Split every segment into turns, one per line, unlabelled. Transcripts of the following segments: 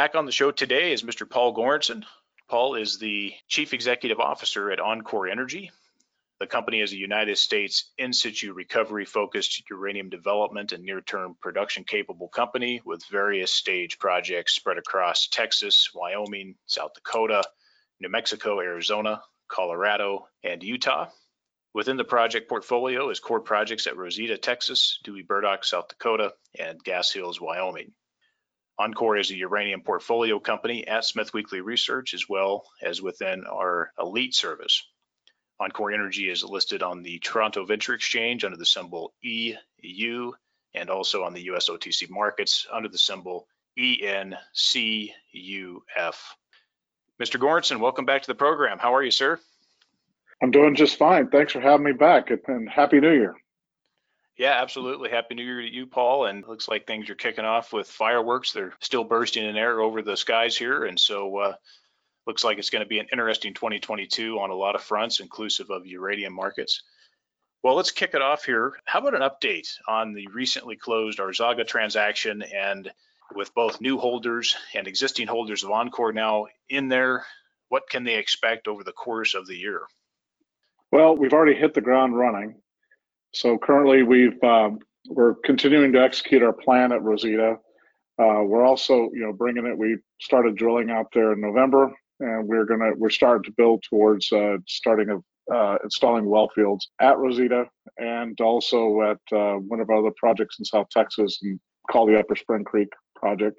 Back on the show today is Mr. Paul Goranson. Paul is the Chief Executive Officer at Encore Energy. The company is a United States in situ recovery focused uranium development and near term production capable company with various stage projects spread across Texas, Wyoming, South Dakota, New Mexico, Arizona, Colorado, and Utah. Within the project portfolio is core projects at Rosita, Texas, Dewey Burdock, South Dakota, and Gas Hills, Wyoming. Encore is a uranium portfolio company at Smith Weekly Research, as well as within our elite service. Encore Energy is listed on the Toronto Venture Exchange under the symbol EU and also on the US OTC markets under the symbol ENCUF. Mr. Goranson, welcome back to the program. How are you, sir?
I'm doing just fine. Thanks for having me back and Happy New Year.
Yeah, absolutely. Happy New Year to you, Paul. And looks like things are kicking off with fireworks. They're still bursting in air over the skies here. And so uh, looks like it's going to be an interesting 2022 on a lot of fronts, inclusive of uranium markets. Well, let's kick it off here. How about an update on the recently closed Azarga transaction and with both new holders and existing holders of Encore now in there, what can they expect over the course of the year?
Well, we've already hit the ground running. So currently, we've um, we're continuing to execute our plan at Rosita. Uh, we're also, you know, bringing it. We started drilling out there in November, and we're gonna we're starting to build towards uh, starting of uh, installing well fields at Rosita and also at uh, one of our other projects in South Texas and called the Upper Spring Creek project,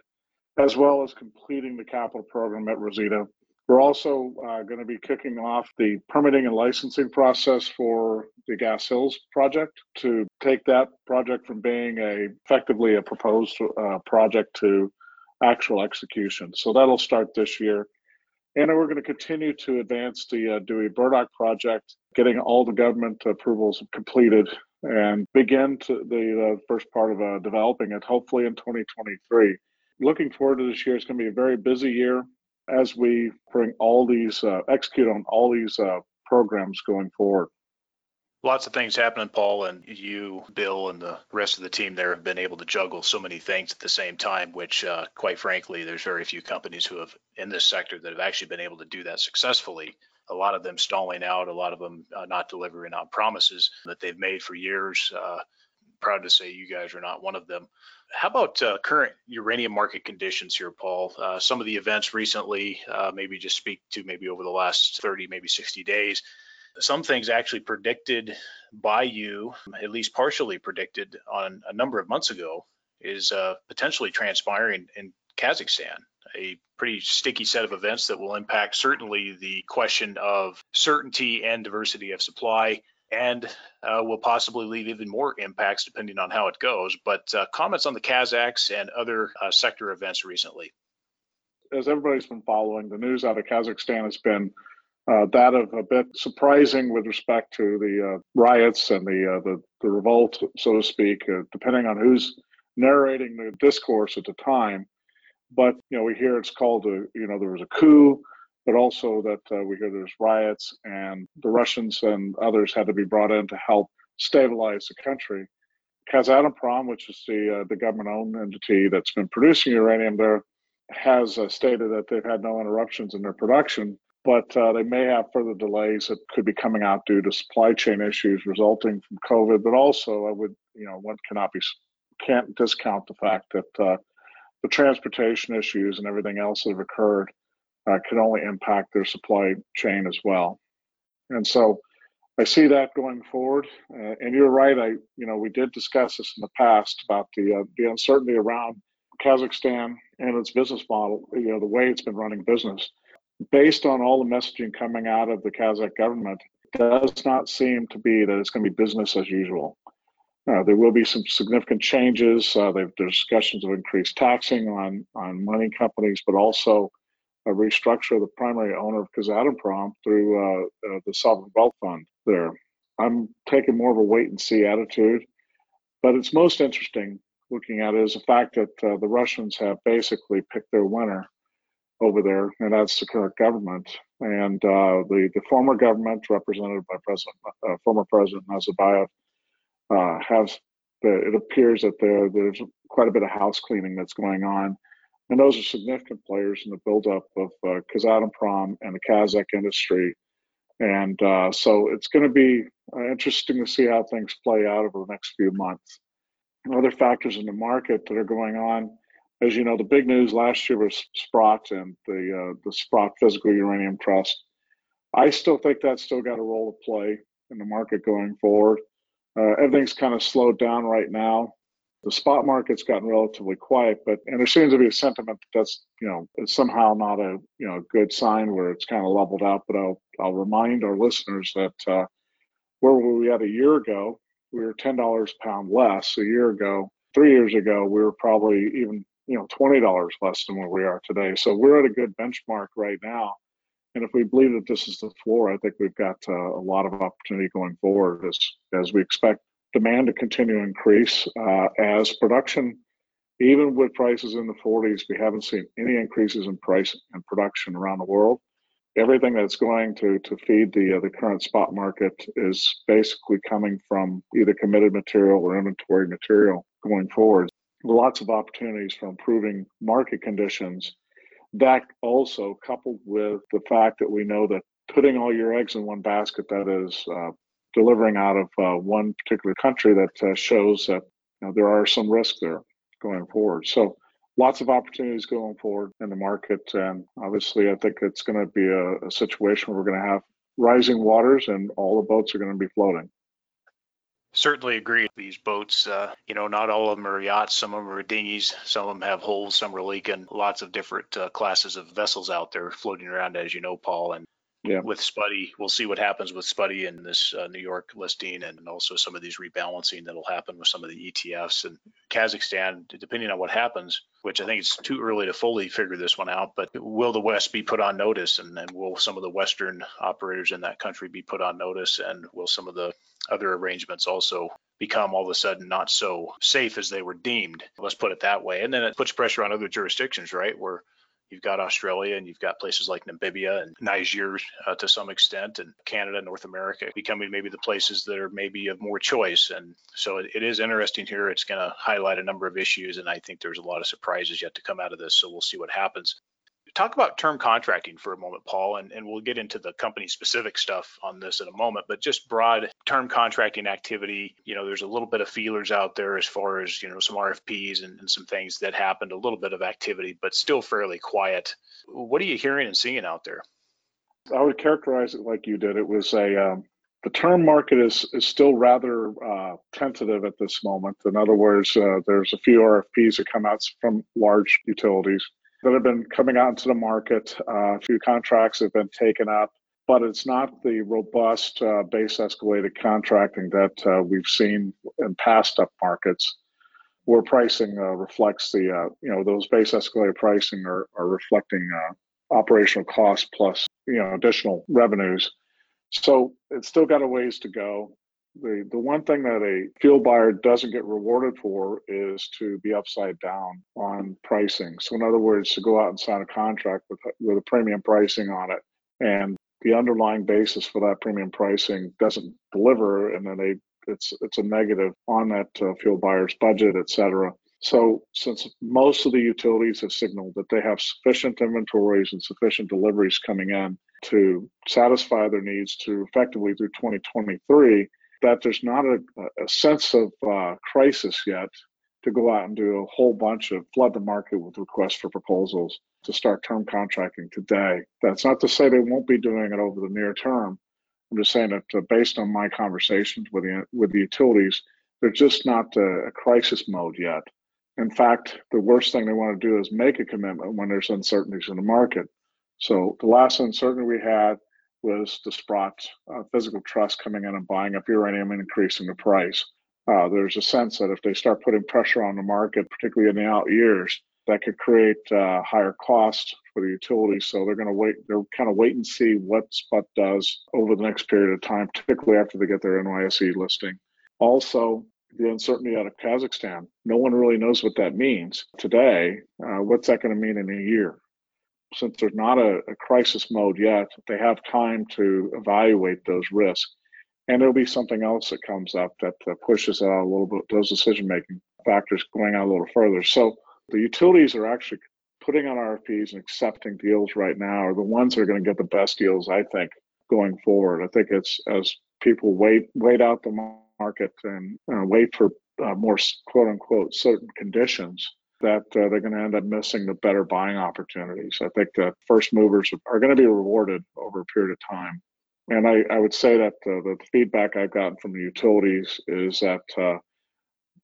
as well as completing the capital program at Rosita we're also uh, going to be kicking off the permitting and licensing process for the Gas Hills project to take that project from being a effectively a proposed uh, project to actual execution. So that'll start this year. And we're going to continue to advance the uh, Dewey Burdock project, getting all the government approvals completed and begin to the first part of uh, developing it, hopefully in 2023. Looking forward to this year. It's going to be a very busy year as we bring all these, uh, execute on all these uh, programs going forward.
Lots of things happening, Paul, and you, Bill, and the rest of the team there have been able to juggle so many things at the same time, which, uh, quite frankly, there's very few companies who have in this sector that have actually been able to do that successfully. A lot of them stalling out, a lot of them uh, not delivering on promises that they've made for years. Uh, proud to say you guys are not one of them. How about uh, current uranium market conditions here, Paul? Uh, some of the events recently, uh, maybe just speak to maybe over the last 30, maybe 60 days. Some things actually predicted by you, at least partially predicted on a number of months ago, is uh, potentially transpiring in Kazakhstan. A pretty sticky set of events that will impact certainly the question of certainty and diversity of supply and uh, will possibly leave even more impacts depending on how it goes. But uh, comments on the Kazakhs and other uh, sector events recently.
As everybody's been following, the news out of Kazakhstan has been uh, that of a bit surprising with respect to the uh, riots and the, uh, the, the revolt, so to speak, depending on who's narrating the discourse at the time. But you know, we hear it's called a you know there was a coup but also that uh, we hear there's riots and the Russians and others had to be brought in to help stabilize the country. Kazatomprom, which is the uh, the government-owned entity that's been producing uranium there, has uh, stated that they've had no interruptions in their production, but uh, they may have further delays that could be coming out due to supply chain issues resulting from COVID. But also, I would, you know, one cannot be can't discount the fact that uh, the transportation issues and everything else that have occurred uh, can only impact their supply chain as well. And so I see that going forward. Uh, and you're right. I, you know, we did discuss this in the past about the uh, the uncertainty around Kazakhstan and its business model. You know, the way it's been running business, based on all the messaging coming out of the Kazakh government, does not seem to be that it's going to be business as usual. Uh, there will be some significant changes. Uh, there's discussions of increased taxing on, on mining companies, but also a restructure the primary owner of Kazatomprom through uh, uh, the Sovereign Wealth Fund there. I'm taking more of a wait and see attitude, but it's most interesting looking at it is the fact that uh, the Russians have basically picked their winner over there, and that's the current government. And uh, the the former government, represented by President uh, former President Nazarbayev, uh, has the, it appears that there there's quite a bit of house cleaning that's going on, and those are significant players in the buildup of uh, Kazatomprom and the Kazakh industry. And uh, so it's going to be uh, interesting to see how things play out over the next few months. Other factors in the market that are going on as you know, the big news last year was Sprott and the uh, the Sprott Physical Uranium Trust. I still think that's still got a role to play in the market going forward. Uh, everything's kind of slowed down right now. The spot market's gotten relatively quiet, but and there seems to be a sentiment that that's you know somehow not a you know good sign where it's kind of leveled out. But I'll I'll remind our listeners that uh, where were we at a year ago? We were ten dollars pound less a year ago. Three years ago, we were probably even you know $20 less than where we are today. So we're at a good benchmark right now. And if we believe that this is the floor, I think we've got uh, a lot of opportunity going forward as as we expect demand to continue to increase uh, as production. Even with prices in the 40s, we haven't seen any increases in price and production around the world. Everything that's going to to feed the uh, the current spot market is basically coming from either committed material or inventory material going forward lots of opportunities for improving market conditions. That also coupled with the fact that we know that putting all your eggs in one basket, that is uh, delivering out of uh, one particular country, that uh, shows that you know, there are some risks there going forward. So lots of opportunities going forward in the market. And obviously, I think it's going to be a, a situation where we're going to have rising waters and all the boats are going to be floating.
Certainly agree. These boats, uh, you know, not all of them are yachts. Some of them are dinghies. Some of them have holes. Some are leaking. Lots of different uh, classes of vessels out there floating around, as you know, Paul. And yeah. with Spuddy, we'll see what happens with Spuddy and this uh, New York listing, and also some of these rebalancing that'll happen with some of the ETFs and Kazakhstan, depending on what happens. Which I think it's too early to fully figure this one out. But will the West be put on notice, and then will some of the Western operators in that country be put on notice, and will some of the other arrangements also become all of a sudden not so safe as they were deemed. Let's put it that way. And then it puts pressure on other jurisdictions, right? Where you've got Australia and you've got places like Namibia and Niger uh, to some extent, and Canada, North America becoming maybe the places that are maybe of more choice. And so it, it is interesting here. It's going to highlight a number of issues, and I think there's a lot of surprises yet to come out of this. So we'll see what happens talk about term contracting for a moment, Paul, and, and we'll get into the company specific stuff on this in a moment, but just broad term contracting activity. You know, there's a little bit of feelers out there as far as, you know, some RFPs and, and some things that happened, a little bit of activity, but still fairly quiet. What are you hearing and seeing out there?
I would characterize it like you did. It was a, um, the term market is, is still rather uh, tentative at this moment. In other words, uh, there's a few RFPs that come out from large utilities that have been coming out into the market. Uh, a few contracts have been taken up, but it's not the robust uh, base escalated contracting that uh, we've seen in past up markets where pricing uh, reflects the, uh, you know, those base escalated pricing are, are reflecting operational costs plus, you know, additional revenues. So it's still got a ways to go the the one thing that a field buyer doesn't get rewarded for is to be upside down on pricing. So in other words, to go out and sign a contract with with a premium pricing on it, and the underlying basis for that premium pricing doesn't deliver, and then they it's it's a negative on that uh, field buyer's budget, et cetera. So since most of the utilities have signaled that they have sufficient inventories and sufficient deliveries coming in to satisfy their needs to effectively through 2023 that there's not a, a sense of uh, crisis yet to go out and do a whole bunch of flood the market with requests for proposals to start term contracting today. That's not to say they won't be doing it over the near term. I'm just saying that uh, based on my conversations with the with the utilities, they're just not uh, a crisis mode yet. In fact, the worst thing they want to do is make a commitment when there's uncertainties in the market. So the last uncertainty we had was the uh, physical trust coming in and buying up uranium and increasing the price. uh, there's a sense that if they start putting pressure on the market, particularly in the out years, that could create uh, higher costs for the utilities. So they're going to wait. They're kind of wait and see what SPUT does over the next period of time, particularly after they get their NYSE listing. Also, the uncertainty out of Kazakhstan. No one really knows what that means today. Uh, what's that going to mean in a year? Since there's not a, a crisis mode yet, they have time to evaluate those risks. And there'll be something else that comes up that uh, pushes out a little bit those decision making factors going out a little further. So the utilities are actually putting on RFPs and accepting deals right now are the ones that are going to get the best deals, I think, going forward. I think it's as people wait wait out the market and uh, wait for uh, more quote unquote certain conditions that uh, they're going to end up missing the better buying opportunities. I think that first movers are going to be rewarded over a period of time. And I, I would say that uh, the feedback I've gotten from the utilities is that uh,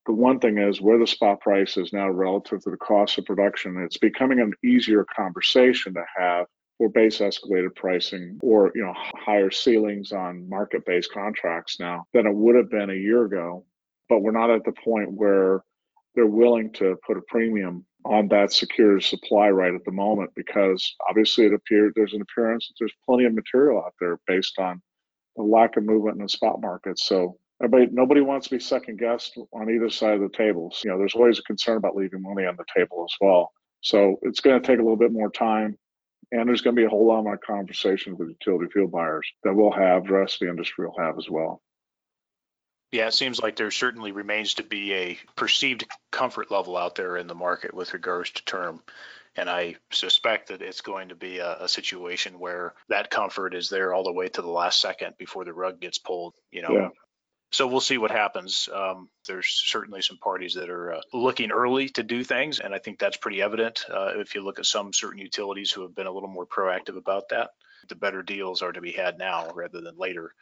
the one thing is where the spot price is now relative to the cost of production, it's becoming an easier conversation to have for base escalated pricing or you know higher ceilings on market-based contracts now than it would have been a year ago. But we're not at the point where they're willing to put a premium on that secure supply right at the moment because obviously it appears there's an appearance that there's plenty of material out there based on the lack of movement in the spot market. So Everybody, nobody wants to be second guessed on either side of the tables. You know, there's always a concern about leaving money on the table as well. So it's going to take a little bit more time, and there's going to be a whole lot more conversation with utility fuel buyers that we'll have, the rest of the industry will have as well.
Yeah, it seems like there certainly remains to be a perceived comfort level out there in the market with regards to term. And I suspect that it's going to be a, a, situation where that comfort is there all the way to the last second before the rug gets pulled. You know, yeah so we'll see what happens. Um, there's certainly some parties that are uh, looking early to do things, and I think that's pretty evident uh, if you look at some certain utilities who have been a little more proactive about that. The better deals are to be had now rather than later.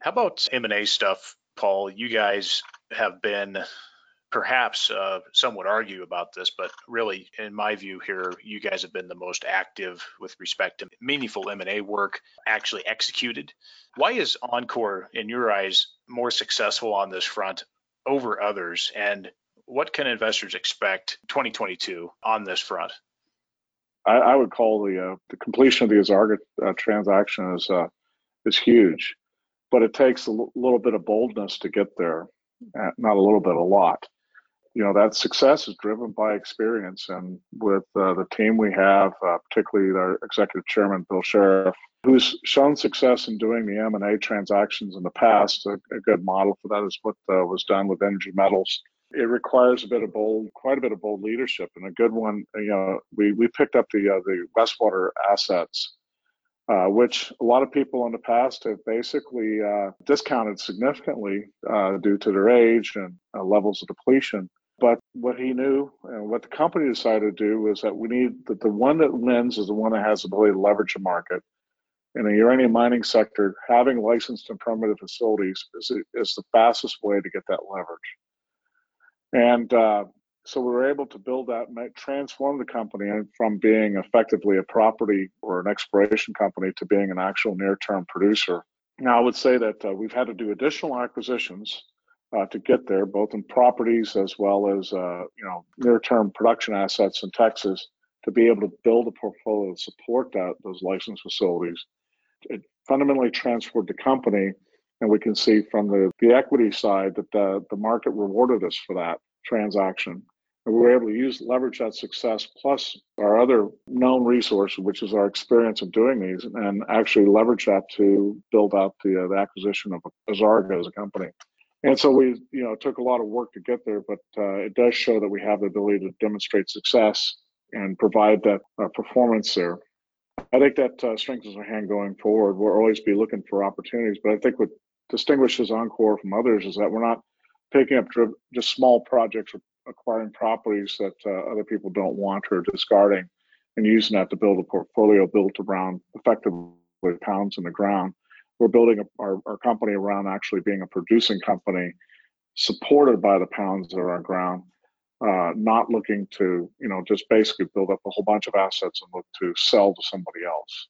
How about M&A stuff, Paul? You guys have been perhaps uh, some would argue about this, but really, in my view here, you guys have been the most active with respect to meaningful M&A work actually executed. Why is Encore, in your eyes, more successful on this front over others? And what can investors expect 2022 on this front?
I, I would call the uh, the completion of the Azarga uh, transaction is uh, is huge, but it takes a l- little bit of boldness to get there. Uh, not a little bit, a lot you know that success is driven by experience and with uh, the team we have uh, particularly our executive chairman bill sheriff who's shown success in doing the m&a transactions in the past a, a good model for that is what uh, was done with energy metals it requires a bit of bold quite a bit of bold leadership and a good one you know we, we picked up the uh, the westwater assets uh, which a lot of people in the past have basically uh, discounted significantly uh, due to their age and uh, levels of depletion. But what he knew and what the company decided to do was that we need that the one that wins is the one that has the ability to leverage a market. In the uranium mining sector, having licensed and permitted facilities is, is the fastest way to get that leverage. And uh, so we were able to build that transform the company from being effectively a property or an exploration company to being an actual near term producer. Now, I would say that uh, we've had to do additional acquisitions uh, to get there, both in properties as well as uh, you know near-term production assets in Texas, to be able to build a portfolio to support that those licensed facilities. It fundamentally transformed the company, and we can see from the, the equity side that the, the market rewarded us for that transaction. And we were able to use leverage that success plus our other known resource, which is our experience of doing these, and actually leverage that to build out the, uh, the acquisition of Azarga as a company. And so we, you know, took a lot of work to get there, but uh, it does show that we have the ability to demonstrate success and provide that uh, performance there. I think that uh, strengthens our hand going forward. We'll always be looking for opportunities, but I think what distinguishes Encore from others is that we're not picking up just small projects or acquiring properties that uh, other people don't want or discarding and using that to build a portfolio built around effectively pounds in the ground we're building a, our, our company around actually being a producing company supported by the pounds that are on ground, uh, not looking to, you know, just basically build up a whole bunch of assets and look to sell to somebody else.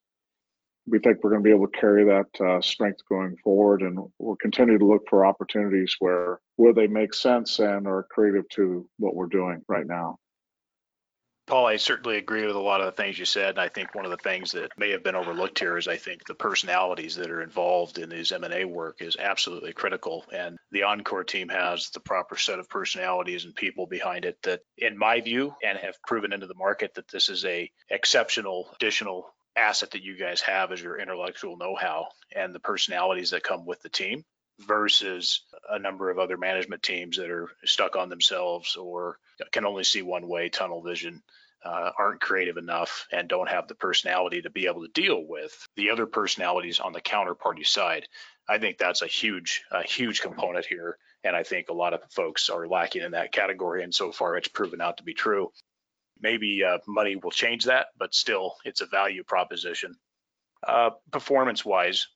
We think we're going to be able to carry that uh, strength going forward, and we'll continue to look for opportunities where where they make sense and are creative to what we're doing right now.
Paul, I certainly agree with a lot of the things you said. And I think one of the things that may have been overlooked here is I think the personalities that are involved in these M&A work is absolutely critical. And the Encore team has the proper set of personalities and people behind it that, in my view, and have proven into the market that this is a exceptional additional asset that you guys have as your intellectual know-how and the personalities that come with the team versus a number of other management teams that are stuck on themselves or can only see one way tunnel vision uh, aren't creative enough and don't have the personality to be able to deal with the other personalities on the counterparty side. I think that's a huge a huge component here and i think a lot of folks are lacking in that category and so far it's proven out to be true maybe uh, money will change that but still it's a value proposition uh, performance wise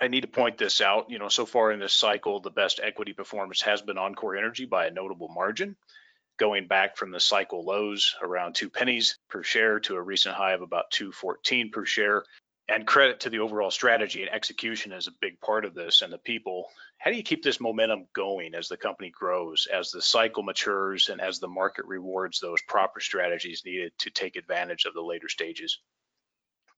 I need to point this out. You know, so far in this cycle, the best equity performance has been Encore Energy by a notable margin, going back from the cycle lows around two pennies per share to a recent high of about 214 per share. And credit to the overall strategy and execution is a big part of this and the people. How do you keep this momentum going as the company grows, as the cycle matures, and as the market rewards those proper strategies needed to take advantage of the later stages?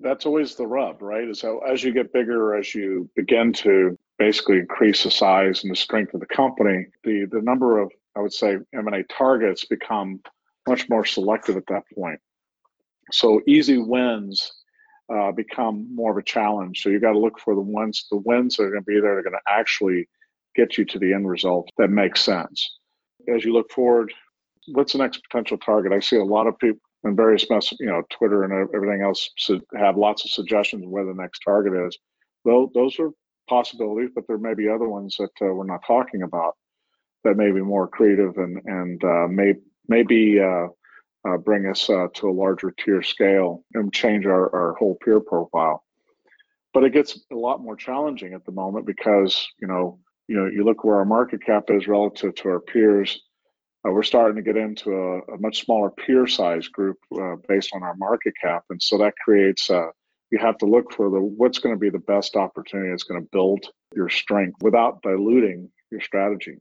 that's always the rub, right? Is how as you get bigger, as you begin to basically increase the size and the strength of the company, the the number of I would say M&A targets become much more selective at that point. So easy wins uh, become more of a challenge. So you got to look for the ones the wins that are going to be there that are going to actually get you to the end result that makes sense. As you look forward, what's the next potential target? I see a lot of people and various mess, you know, Twitter and everything else have lots of suggestions where the next target is. Though those are possibilities, but there may be other ones that uh, we're not talking about that may be more creative and and uh, may maybe uh, uh, bring us uh, to a larger tier scale and change our, our whole peer profile. But it gets a lot more challenging at the moment because you know you know you look where our market cap is relative to our peers uh, we're starting to get into a, a much smaller peer size group uh, based on our market cap, and so that creates. Uh, you have to look for the what's going to be the best opportunity that's going to build your strength without diluting your strategy.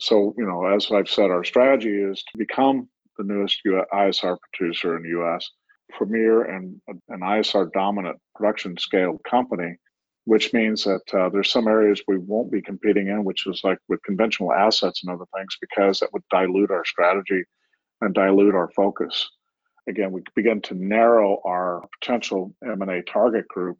So, you know, as I've said, our strategy is to become the newest ISR producer in the U.S., premier and an ISR dominant production scale company which means that uh, there's some areas we won't be competing in, which is like with conventional assets and other things, because that would dilute our strategy and dilute our focus. Again, we begin to narrow our potential M&A target group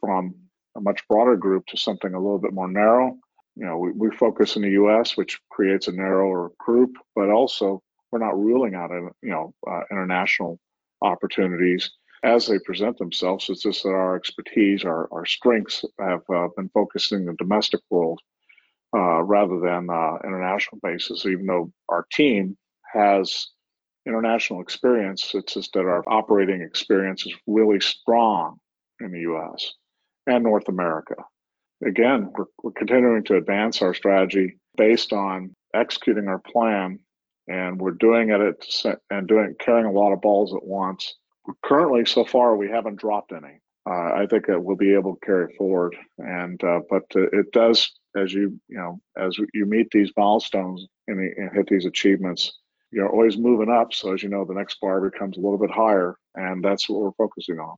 from a much broader group to something a little bit more narrow. You know, we, we focus in the U.S., which creates a narrower group, but also we're not ruling out, you know, uh, international opportunities as they present themselves. It's just that our expertise, our, our strengths have uh, been focusing in the domestic world uh, rather than uh, international basis, even though our team has international experience. It's just that our operating experience is really strong in the US and North America. Again, we're, we're continuing to advance our strategy based on executing our plan, and we're doing it and doing carrying a lot of balls at once currently, so far, we haven't dropped any. Uh, I think that we'll be able to carry forward, and uh, but uh, it does as you you know as you meet these milestones and, and hit these achievements, you're always moving up. So as you know, the next bar becomes a little bit higher, and that's what we're focusing on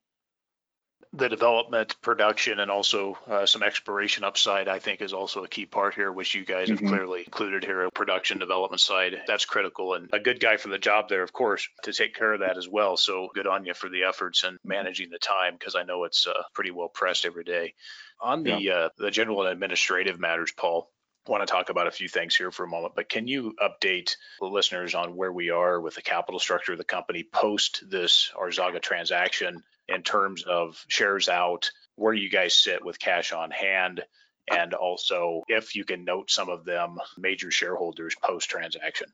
the development, production, and also uh, some exploration upside, I think, is also a key part here, which you guys have mm-hmm. clearly included here. Production development side, that's critical, and a good guy for the job there, of course, to take care of that as well. So good on you for the efforts and managing the time, because I know it's uh, pretty well pressed every day. On the yeah. uh, the general and administrative matters, Paul, want to talk about a few things here for a moment, but can you update the listeners on where we are with the capital structure of the company post this Azarga transaction in terms of shares out, where you guys sit with cash on hand, and also if you can note some of them major shareholders post transaction.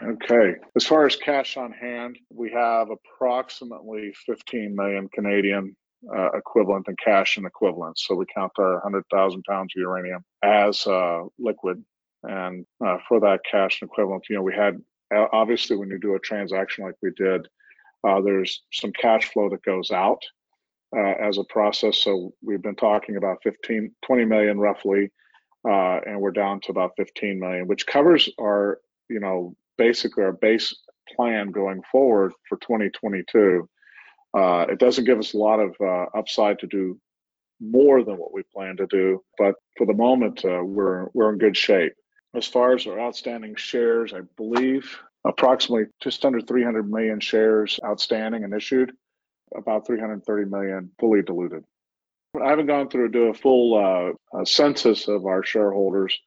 Okay. As far as cash on hand, we have approximately 15 million Canadian uh, equivalent in cash and equivalents. So we count our 100,000 pounds of uranium as uh, liquid. And uh, for that cash and equivalent, you know, we had obviously when you do a transaction like we did, uh, there's some cash flow that goes out uh, as a process. So we've been talking about 15, 20 million roughly, uh, and we're down to about 15 million, which covers our, you know, basically our base plan going forward for 2022. Uh, it doesn't give us a lot of uh, upside to do more than what we plan to do, but for the moment, uh, we're we're in good shape. As far as our outstanding shares, I believe approximately just under 300 million shares outstanding and issued, about 330 million fully diluted. I haven't gone through to do a full uh, census of our shareholders.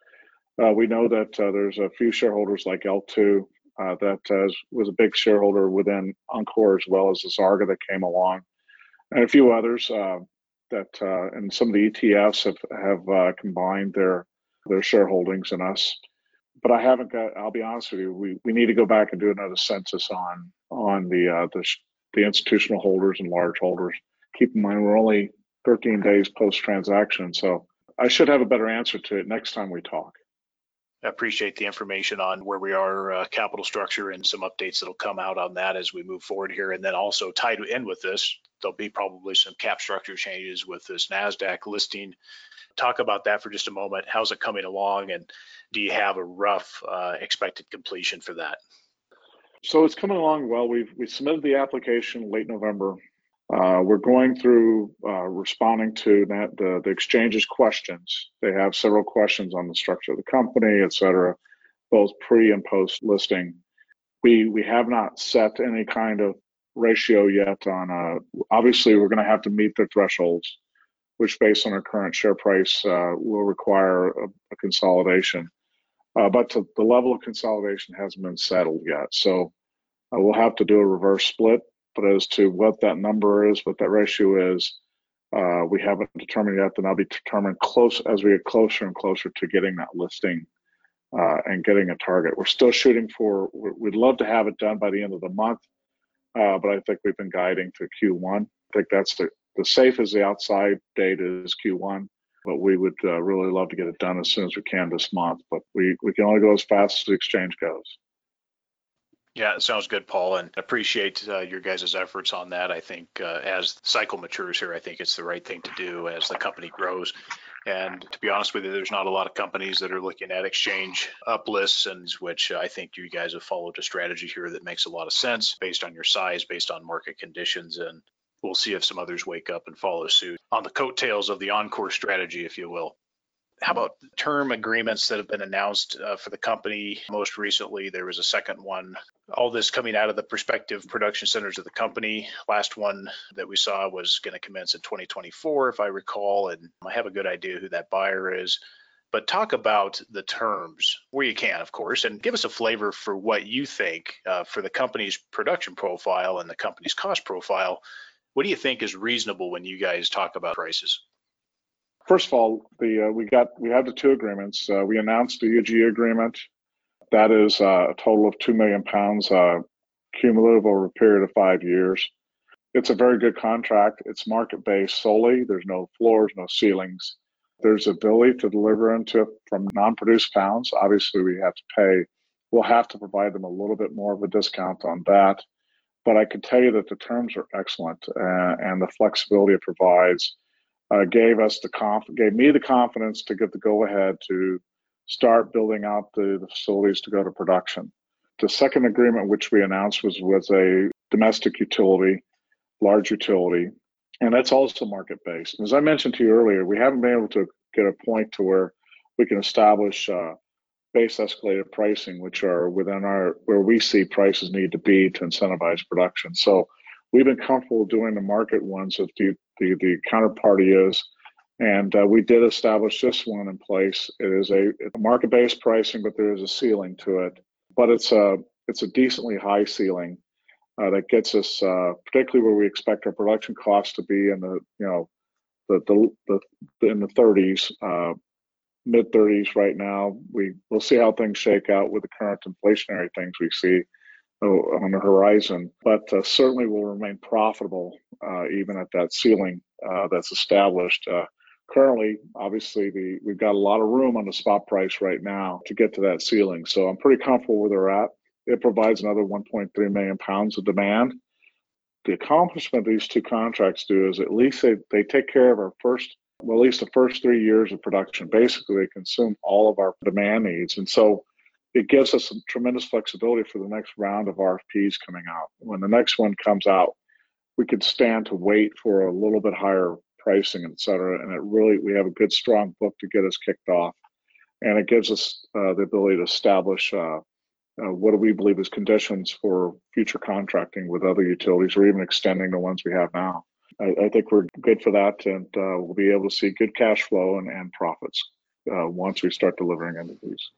Uh, we know that uh, there's a few shareholders like L2 uh, that was a big shareholder within Encore as well as the Zarga that came along, and a few others uh, that uh, and some of the ETFs have have combined their their shareholdings in us but I haven't got. I'll be honest with you. We we need to go back and do another census on on the uh, the the institutional holders and large holders. Keep in mind we're only 13 days post transaction, so I should have a better answer to it next time we talk.
Appreciate the information on where we are, uh, capital structure, and some updates that'll come out on that as we move forward here. And then also tied in with this, there'll be probably some cap structure changes with this NASDAQ listing talk about that for just a moment. How's it coming along, and do you have a rough uh, expected completion for that?
So it's coming along well. We've we submitted the application late November. Uh, we're going through uh, responding to that, the, the exchange's questions. They have several questions on the structure of the company, et cetera, both pre and post listing. We we have not set any kind of ratio yet on. Uh, obviously, we're going to have to meet the thresholds which based on our current share price uh, will require a, a consolidation. Uh, but to, the level of consolidation hasn't been settled yet. So uh, we'll have to do a reverse split. But as to what that number is, what that ratio is, uh, we haven't determined yet. Then I'll be determined close as we get closer and closer to getting that listing uh, and getting a target. We're still shooting for. We'd love to have it done by the end of the month, uh, but I think we've been guiding to Q1. I think that's the the safe as the outside date is Q1, but we would uh, really love to get it done as soon as we can this month. But we, we can only go as fast as the exchange goes.
Yeah, it sounds good, Paul, and appreciate uh, your guys' efforts on that. I think uh, as the cycle matures here, I think it's the right thing to do as the company grows. And to be honest with you, there's not a lot of companies that are looking at exchange uplists, and which I think you guys have followed a strategy here that makes a lot of sense based on your size, based on market conditions, and we'll see if some others wake up and follow suit on the coattails of the encore strategy, if you will. How about term agreements that have been announced uh, for the company? Most recently, there was a second one. All this coming out of the prospective production centers of the company. Last one that we saw was going to commence in 2024, if I recall, and I have a good idea who that buyer is. But talk about the terms where you can, of course, and give us a flavor for what you think uh, for the company's production profile and the company's cost profile what do you think is reasonable when you guys talk about prices?
First of all, the uh, we got we have the two agreements. Uh, we announced the UG agreement. That is uh, a total of two million pounds uh, cumulative over a period of five years. It's a very good contract. It's market based solely. There's no floors, no ceilings. There's ability to deliver into from non-produced pounds. Obviously, we have to pay. We'll have to provide them a little bit more of a discount on that but I can tell you that the terms are excellent uh, and the flexibility it provides uh, gave us the conf- gave me the confidence to get the go ahead to start building out the, the, facilities to go to production. The second agreement which we announced was with a domestic utility, large utility, and that's also market based. As I mentioned to you earlier, we haven't been able to get a point to where we can establish uh, base escalated pricing, which are within our where we see prices need to be to incentivize production. So we've been comfortable doing the market ones if the the, the counterparty is. And uh, we did establish this one in place. It is a, a market-based pricing, but there is a ceiling to it. But it's a it's a decently high ceiling uh, that gets us, uh, particularly where we expect our production costs to be in the you know the the, the in the 30s mid 30s right now. We we'll see how things shake out with the current inflationary things we see uh, on the horizon, but uh, certainly will remain profitable uh, even at that ceiling uh, that's established. Uh, currently, obviously, the we've got a lot of room on the spot price right now to get to that ceiling. So I'm pretty comfortable where they're at. It provides another 1.3 million pounds of demand. the accomplishment these two contracts do is at least they, they take care of our first, well, at least the first three years of production. Basically, they consume all of our demand needs. And so it gives us some tremendous flexibility for the next round of RFPs coming out. When the next one comes out, we could stand to wait for a little bit higher pricing, et cetera. And it really, we have a good, strong book to get us kicked off. And it gives us uh, the ability to establish uh, uh, what do we believe is conditions for future contracting with other utilities or even extending the ones we have now. I, I think we're good for that, and uh, we'll be able to see good cash flow and, and profits uh, once we start delivering into these.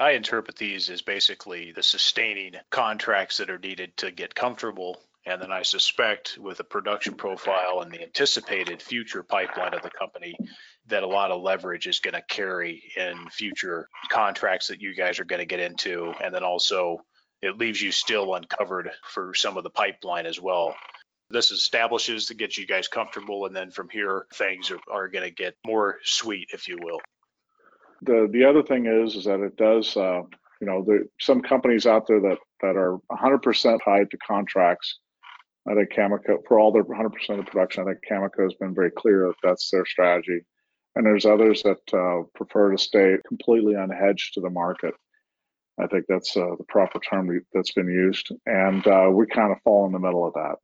I interpret these as basically the sustaining contracts that are needed to get comfortable. And then I suspect with the production profile and the anticipated future pipeline of the company, that a lot of leverage is going to carry in future contracts that you guys are going to get into. And then also it leaves you still uncovered for some of the pipeline as well. This establishes to get you guys comfortable. And then from here, things are, are going to get more sweet, if you will.
The, the other thing is, is that it does, uh, you know, there some companies out there that, that are 100% tied to contracts. I think Cameco, for all their 100% of the production, I think Cameco has been very clear that that's their strategy and there's others that uh, prefer to stay completely unhedged to the market. I think that's uh, the proper term that's been used, and uh, we kind of fall in the middle of that.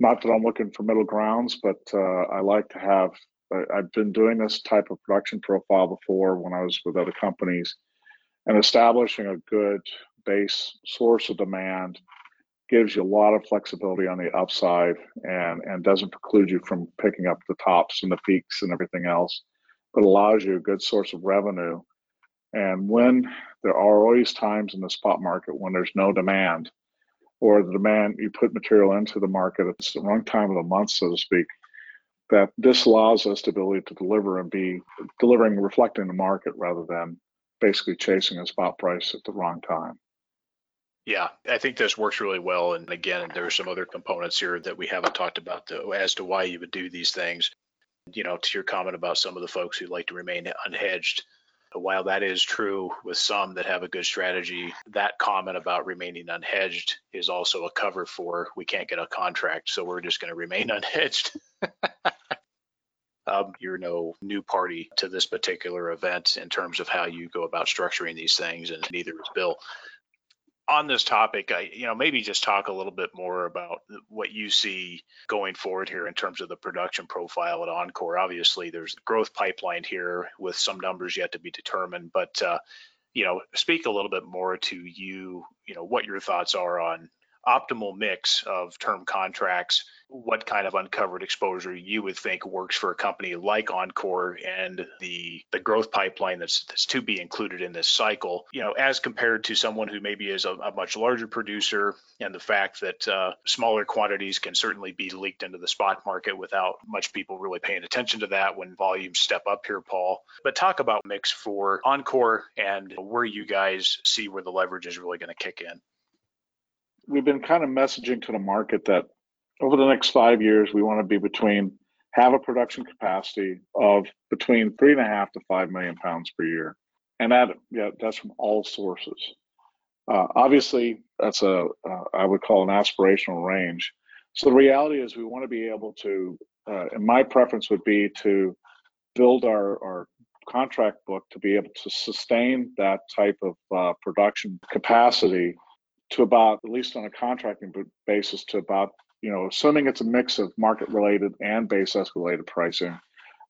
Not that I'm looking for middle grounds, but uh, I like to have. I've been doing this type of production profile before when I was with other companies, and establishing a good base source of demand gives you a lot of flexibility on the upside and and doesn't preclude you from picking up the tops and the peaks and everything else but allows you a good source of revenue. And when there are always times in the spot market when there's no demand, or the demand you put material into the market, it's the wrong time of the month, so to speak, that this allows us the ability to deliver and be delivering, reflecting the market rather than basically chasing a spot price at the wrong time.
Yeah, I think this works really well. And again, there are some other components here that we haven't talked about though, as to why you would do these things you know, to your comment about some of the folks who like to remain unhedged, while that is true with some that have a good strategy, that comment about remaining unhedged is also a cover for we can't get a contract, so we're just going to remain unhedged. um, you're no new party to this particular event in terms of how you go about structuring these things, and neither is Bill on this topic, I, you know, maybe just talk a little bit more about what you see going forward here in terms of the production profile at Encore. Obviously, there's growth pipeline here with some numbers yet to be determined, but uh, you know, speak a little bit more to you, you know, what your thoughts are on optimal mix of term contracts, what kind of uncovered exposure you would think works for a company like Encore and the the growth pipeline that's that's to be included in this cycle, you know, as compared to someone who maybe is a, a much larger producer and the fact that uh, smaller quantities can certainly be leaked into the spot market without much people really paying attention to that when volumes step up here, Paul. But talk about mix for Encore and where you guys see where the leverage is really going to kick in
we've been kind of messaging to the market that over the next five years, we want to be between have a production capacity of between three and a half to five million pounds per year, and that yeah, that's from all sources. Uh, obviously, that's a uh, I would call an aspirational range. So the reality is, we want to be able to, uh, and my preference would be to build our our contract book to be able to sustain that type of uh, production capacity to about, at least on a contracting basis, to about, you know, assuming it's a mix of market related and base escalated pricing,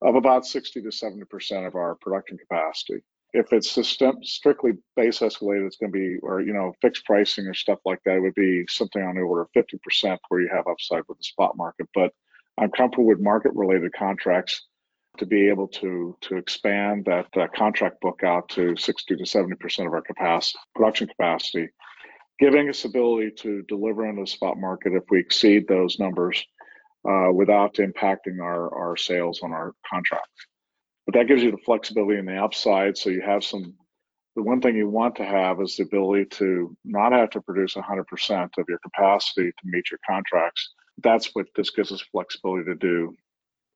of about 60 to 70% of our production capacity. If it's system, strictly base escalated, it's going to be, or, you know, fixed pricing or stuff like that, it would be something on the order of 50% where you have upside with the spot market. But I'm comfortable with market related contracts to be able to to expand that uh, contract book out to 60 to 70 percent of our capacity production capacity giving us ability to deliver in the spot market if we exceed those numbers uh, without impacting our, our sales on our contracts. But that gives you the flexibility and the upside. So you have some, the one thing you want to have is the ability to not have to produce 100% of your capacity to meet your contracts. That's what this gives us flexibility to do.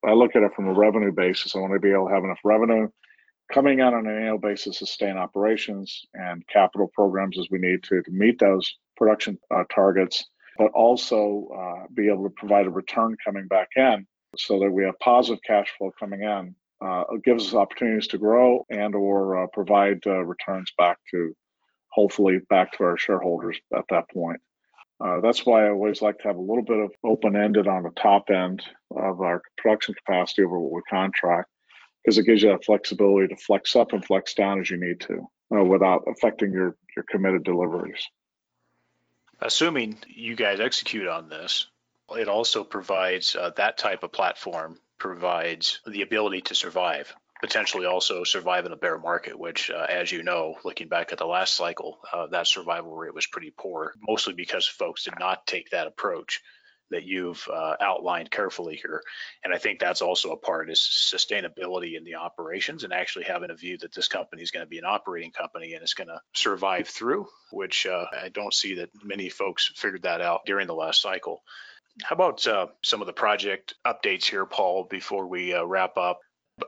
I look at it from a revenue basis. I want to be able to have enough revenue coming out on an annual basis, sustain operations and capital programs as we need to to meet those production uh, targets. but also uh, be able to provide a return coming back in so that we have positive cash flow coming in. Uh, it gives us opportunities to grow and or uh, provide uh, returns back to hopefully back to our shareholders at that point. Uh, that's why I always like to have a little bit of open ended on the top end of our production capacity over what we contract because it gives you that flexibility to flex up and flex down as you need to uh, without affecting your, your committed deliveries.
Assuming you guys execute on this, it also provides uh, that type of platform provides the ability to survive potentially also survive in a bear market, which, uh, as you know, looking back at the last cycle, uh, that survival rate was pretty poor, mostly because folks did not take that approach that you've uh, outlined carefully here. And I think that's also a part is sustainability in the operations and actually having a view that this company is going to be an operating company and it's going to survive through, which uh, I don't see that many folks figured that out during the last cycle. How about uh, some of the project updates here, Paul, before we uh, wrap up?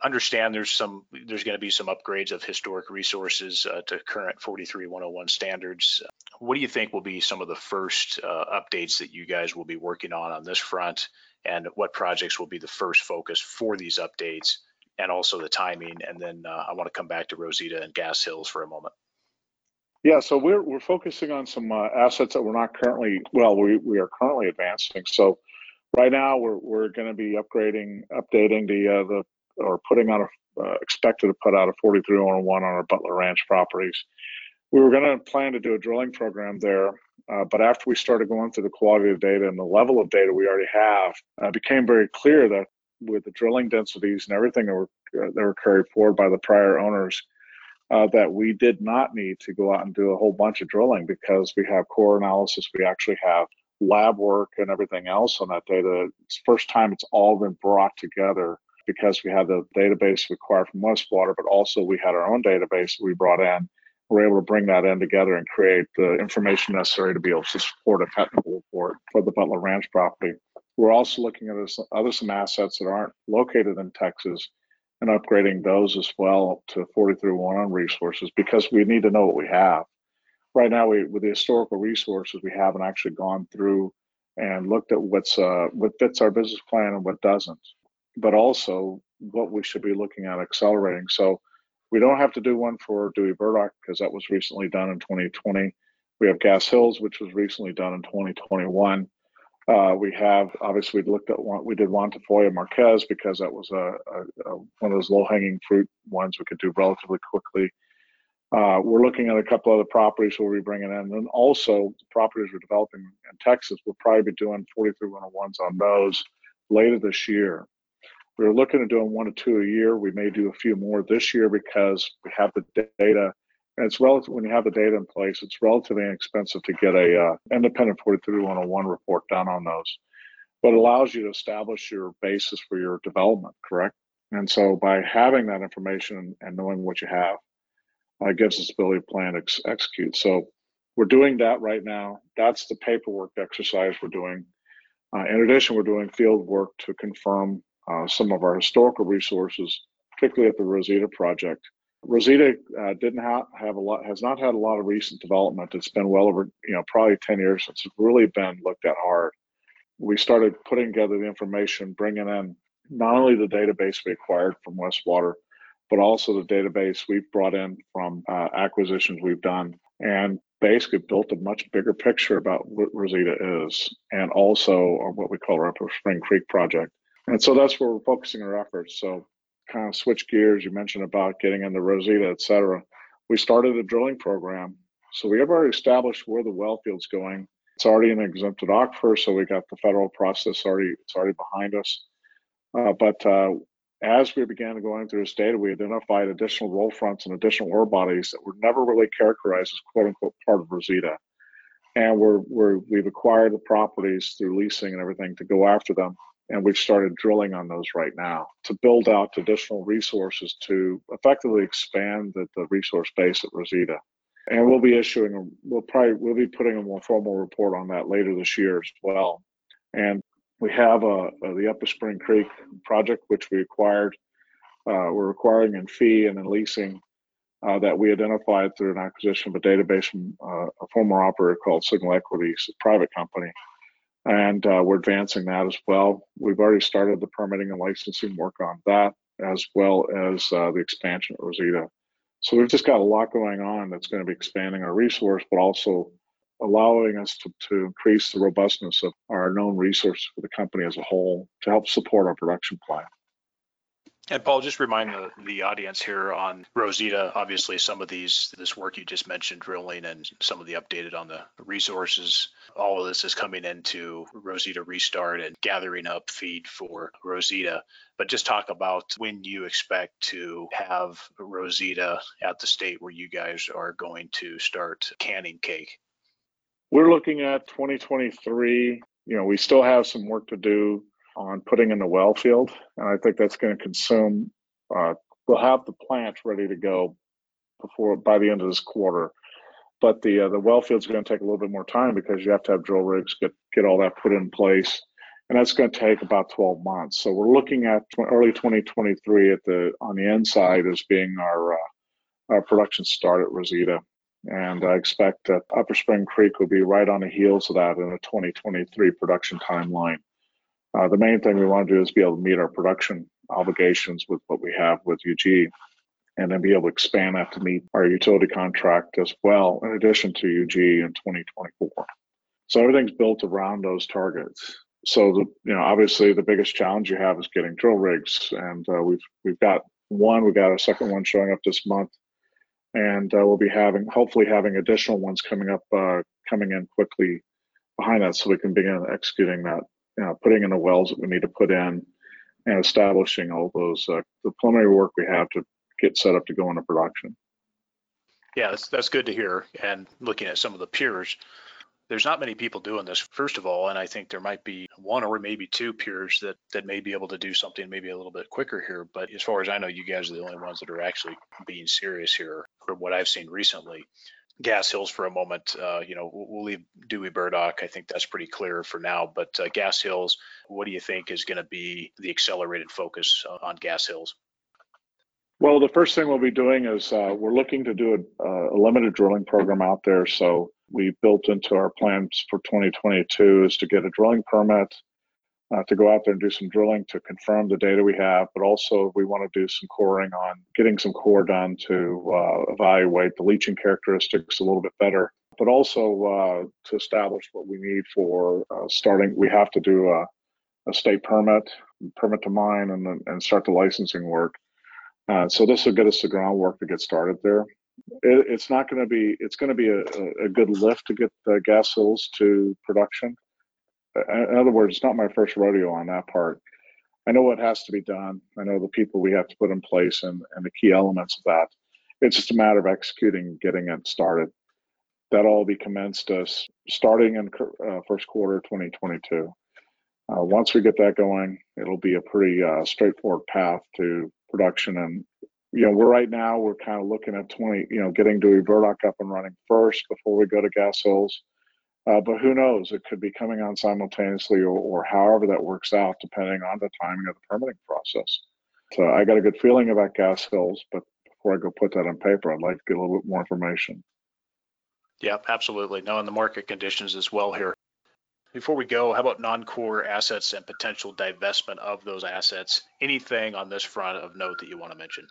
Understand there's some there's going to be some upgrades of historic resources uh, to current 43101 standards. What do you think will be some of the first uh, updates that you guys will be working on on this front, and what projects will be the first focus for these updates, and also the timing? And then uh, I want to come back to Rosita and Gas Hills for a moment.
Yeah, so we're we're focusing on some uh, assets that we're not currently well, we we are currently advancing. So right now we're we're going to be upgrading, updating the uh, the or putting on a uh, expected to put out a 4301 on our Butler Ranch properties. We were going to plan to do a drilling program there, uh, but after we started going through the quality of data and the level of data we already have, uh, it became very clear that with the drilling densities and everything that were uh, that were carried forward by the prior owners, uh, that we did not need to go out and do a whole bunch of drilling because we have core analysis, we actually have lab work and everything else on that data. It's first time it's all been brought together because we had the database required from Westwater, but also we had our own database we brought in. We're able to bring that in together and create the information necessary to be able to support a technical report for the Butler Ranch property. We're also looking at other some assets that aren't located in Texas and upgrading those as well to 4301 resources because we need to know what we have. Right now, we with the historical resources, we haven't actually gone through and looked at what's uh, what fits our business plan and what doesn't but also what we should be looking at accelerating. So we don't have to do one for Dewey Burdock because that was recently done in 2020. We have Gas Hills, which was recently done in 2021. Uh, we have obviously we looked at one. We did Tafoya Marquez because that was a, a, a one of those low-hanging fruit ones we could do relatively quickly. Uh, we're looking at a couple other properties we'll be bringing in, and also the properties we're developing in Texas. We'll probably be doing 43101s on those later this year. We are looking at doing one or two a year. We may do a few more this year because we have the data. And it's relative when you have the data in place, it's relatively inexpensive to get a uh, independent 43101 report done on those. But allows you to establish your basis for your development, correct? And so by having that information and knowing what you have, uh, gives us ability to plan ex- execute. So we're doing that right now. That's the paperwork exercise we're doing. Uh, in addition, we're doing field work to confirm uh, some of our historical resources, particularly at the Rosita project. Rosita uh, didn't ha- have a lot, has not had a lot of recent development. It's been well over, you know, probably 10 years since it's really been looked at hard. We started putting together the information, bringing in not only the database we acquired from Westwater, but also the database we've brought in from uh, acquisitions we've done, and basically built a much bigger picture about what Rosita is, and also what we call our Spring Creek project. And so that's where we're focusing our efforts. So kind of switch gears. You mentioned about getting into Rosita, et cetera. We started a drilling program. So we have already established where the well field's going. It's already an exempted aquifer, so we got the federal process already. It's already behind us. Uh, but uh, as we began going through this data, we identified additional roll fronts and additional ore bodies that were never really characterized as "quote unquote" part of Rosita. And we're, we're we've acquired the properties through leasing and everything to go after them and we've started drilling on those right now to build out additional resources to effectively expand the, the resource base at Rosita. And we'll be issuing, we'll probably, we'll be putting a more formal report on that later this year as well. And we have a, a the Upper Spring Creek project, which we acquired. Uh, we're acquiring in fee and in leasing uh, that we identified through an acquisition of a database from uh, a former operator called Signal Equities, a private company and uh, we're advancing that as well. We've already started the permitting and licensing work on that, as well as uh, the expansion at Rosita. So we've just got a lot going on that's going to be expanding our resource, but also allowing us to, to increase the robustness of our known resources for the company as a whole to help support our production plan.
And Paul, just remind the, the audience here on Rosita, obviously some of these, this work you just mentioned, drilling and some of the updated on the resources, all of this is coming into Rosita Restart and gathering up feed for Rosita. But just talk about when you expect to have Rosita at the state where you guys are going to start canning cake.
We're looking at 2023. You know, we still have some work to do on putting in the well field, and I think that's going to consume. Uh, we'll have the plant ready to go before by the end of this quarter, but the uh, the well field's going to take a little bit more time because you have to have drill rigs get get all that put in place, and that's going to take about 12 months. So we're looking at early 2023 at the on the inside as being our uh, our production start at Rosita. And I expect that Upper Spring Creek will be right on the heels of that in a 2023 production timeline. Uh, the main thing we want to do is be able to meet our production obligations with what we have with UG and then be able to expand that to meet our utility contract as well, in addition to UG in 2024. So everything's built around those targets. So the you know obviously the biggest challenge you have is getting drill rigs, and uh, we've we've got one, we've got a second one showing up this month, and uh, we'll be having hopefully having additional ones coming up uh, coming in quickly behind that, so we can begin executing that know, putting in the wells that we need to put in and establishing all those uh, the preliminary work we have to get set up to go into production.
Yeah, that's that's good to hear. And looking at some of the peers, there's not many people doing this. First of all, and I think there might be one or maybe two peers that that may be able to do something maybe a little bit quicker here. But as far as I know, you guys are the only ones that are actually being serious here, from what I've seen recently. Gas Hills for a moment. Uh, you know, we'll leave Dewey Burdock. I think that's pretty clear for now. But uh, Gas Hills, what do you think is going to be the accelerated focus on Gas Hills?
Well, the first thing we'll be doing is uh, we're looking to do a, a, limited drilling program out there. So we built into our plans for 2022 is to get a drilling permit uh, to go out there and do some drilling to confirm the data we have, but also we want to do some coring on getting some core done to uh, evaluate the leaching characteristics a little bit better, but also uh, to establish what we need for uh, starting. We have to do a, a, state permit, permit to mine, and, and start the licensing work. Uh, so this will get us the groundwork to get started there. It, it's not going to be. It's going to be a, a, good lift to get the gas hills to production in other words, it's not my first rodeo on that part. I know what has to be done. I know the people we have to put in place and, and the key elements of that. It's just a matter of executing, getting it started. That'll all be commenced us starting in uh, first quarter 2022. Uh, once we get that going, it'll be a pretty uh, straightforward path to production. And you know, we're right now we're kind of looking at 20, you know, getting Dewey Burdock up and running first before we go to Gas Hills. Uh, but who knows? It could be coming on simultaneously or, or however that works out, depending on the timing of the permitting process. So I got a good feeling about Gas Hills, but before I go put that on paper, I'd like to get a little bit more information.
Yeah, absolutely. Knowing the market conditions as well here. Before we go, how about non-core assets and potential divestment of those assets? Anything on this front of note that you want to mention?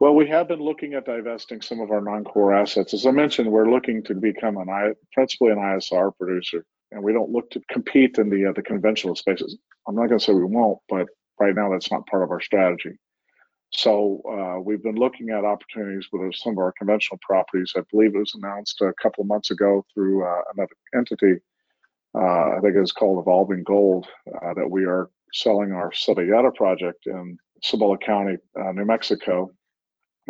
Well, we have been looking at divesting some of our non-core assets. As I mentioned, we're looking to become an I, principally an ISR producer, and we don't look to compete in the uh, the conventional spaces. I'm not going to say we won't, but right now that's not part of our strategy. So uh, we've been looking at opportunities with some of our conventional properties. I believe it was announced a couple of months ago through uh, another entity. Uh, I think it's called Evolving Gold uh, that we are selling our Cebolleta project in Cibola County, uh, New Mexico,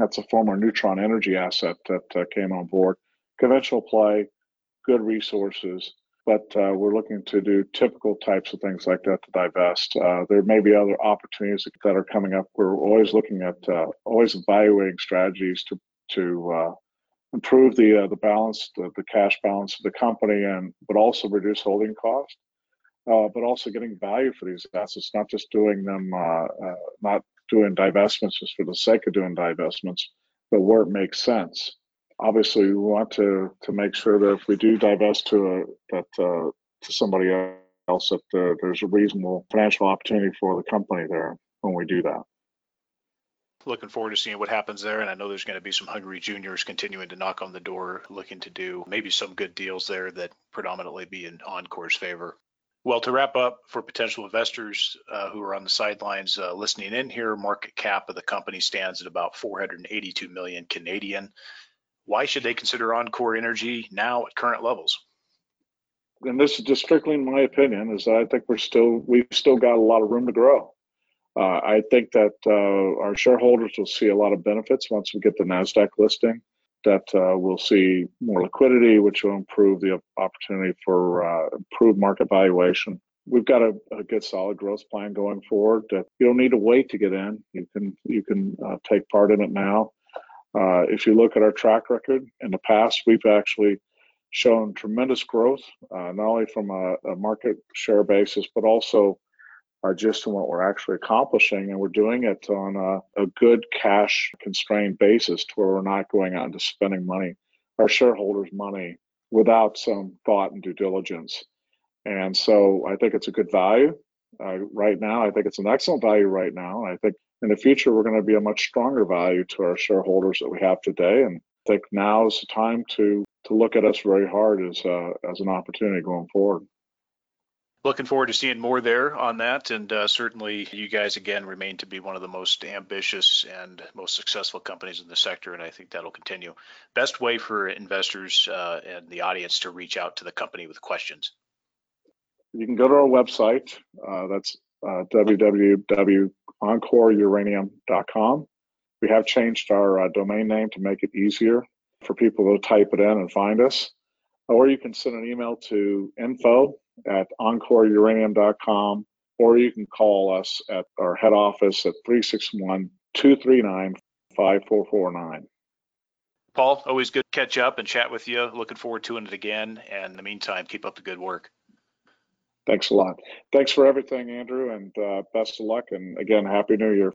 that's a former Neutron Energy asset that uh, came on board. Conventional play, good resources, but uh, we're looking to do typical types of things like that to divest. Uh, there may be other opportunities that are coming up. We're always looking at, uh, always evaluating strategies to to uh, improve the uh, the balance, the, the cash balance of the company, and but also reduce holding cost. Uh, but also getting value for these assets, not just doing them, uh, uh, not doing divestments just for the sake of doing divestments, but where it makes sense. Obviously, we want to to make sure that if we do divest to a that uh, to somebody else that there, there's a reasonable financial opportunity for the company there when we do that.
Looking forward to seeing what happens there. And I know there's going to be some hungry juniors continuing to knock on the door, looking to do maybe some good deals there that predominantly be in Encore's favor. Well, to wrap up for potential investors uh, who are on the sidelines uh, listening in here, market cap of the company stands at about 482 million Canadian. Why should they consider Encore Energy now at current levels?
And this is just strictly my opinion, is that I think we're still we've still got a lot of room to grow. Uh, I think that uh, our shareholders will see a lot of benefits once we get the Nasdaq listing. That uh, we'll see more liquidity, which will improve the opportunity for uh, improved market valuation. We've got a, a, good, solid growth plan going forward. That you don't need to wait to get in. You can you can uh, take part in it now. Uh, if you look at our track record in the past, we've actually shown tremendous growth, not only from a, a market share basis, but also uh, just in what we're actually accomplishing. And we're doing it on a, a good cash constrained basis to where we're not going out and spending money, our shareholders' money, without some thought and due diligence. And so I think it's a good value uh, right now. I think it's an excellent value right now. I think in the future, we're going to be a much stronger value to our shareholders that we have today. And I think now is the time to to look at us very hard as uh, as an opportunity going forward
looking forward to seeing more there on that. And uh, certainly, you guys again remain to be one of the most ambitious and most successful companies in the sector, and I think that'll continue. Best way for investors uh, and the audience to reach out to the company with questions.
You can go to our website. Uh, that's uh, www.encoreuranium.com. We have changed our uh, domain name to make it easier for people to type it in and find us. Or you can send an email to info at encoreuranium.com, or you can call us at our head office at 361 239 5449.
Paul, always good to catch up and chat with you. Looking forward to it again. And in the meantime, keep up the good work.
Thanks a lot. Thanks for everything, Andrew, and uh, best of luck. And again, Happy New Year.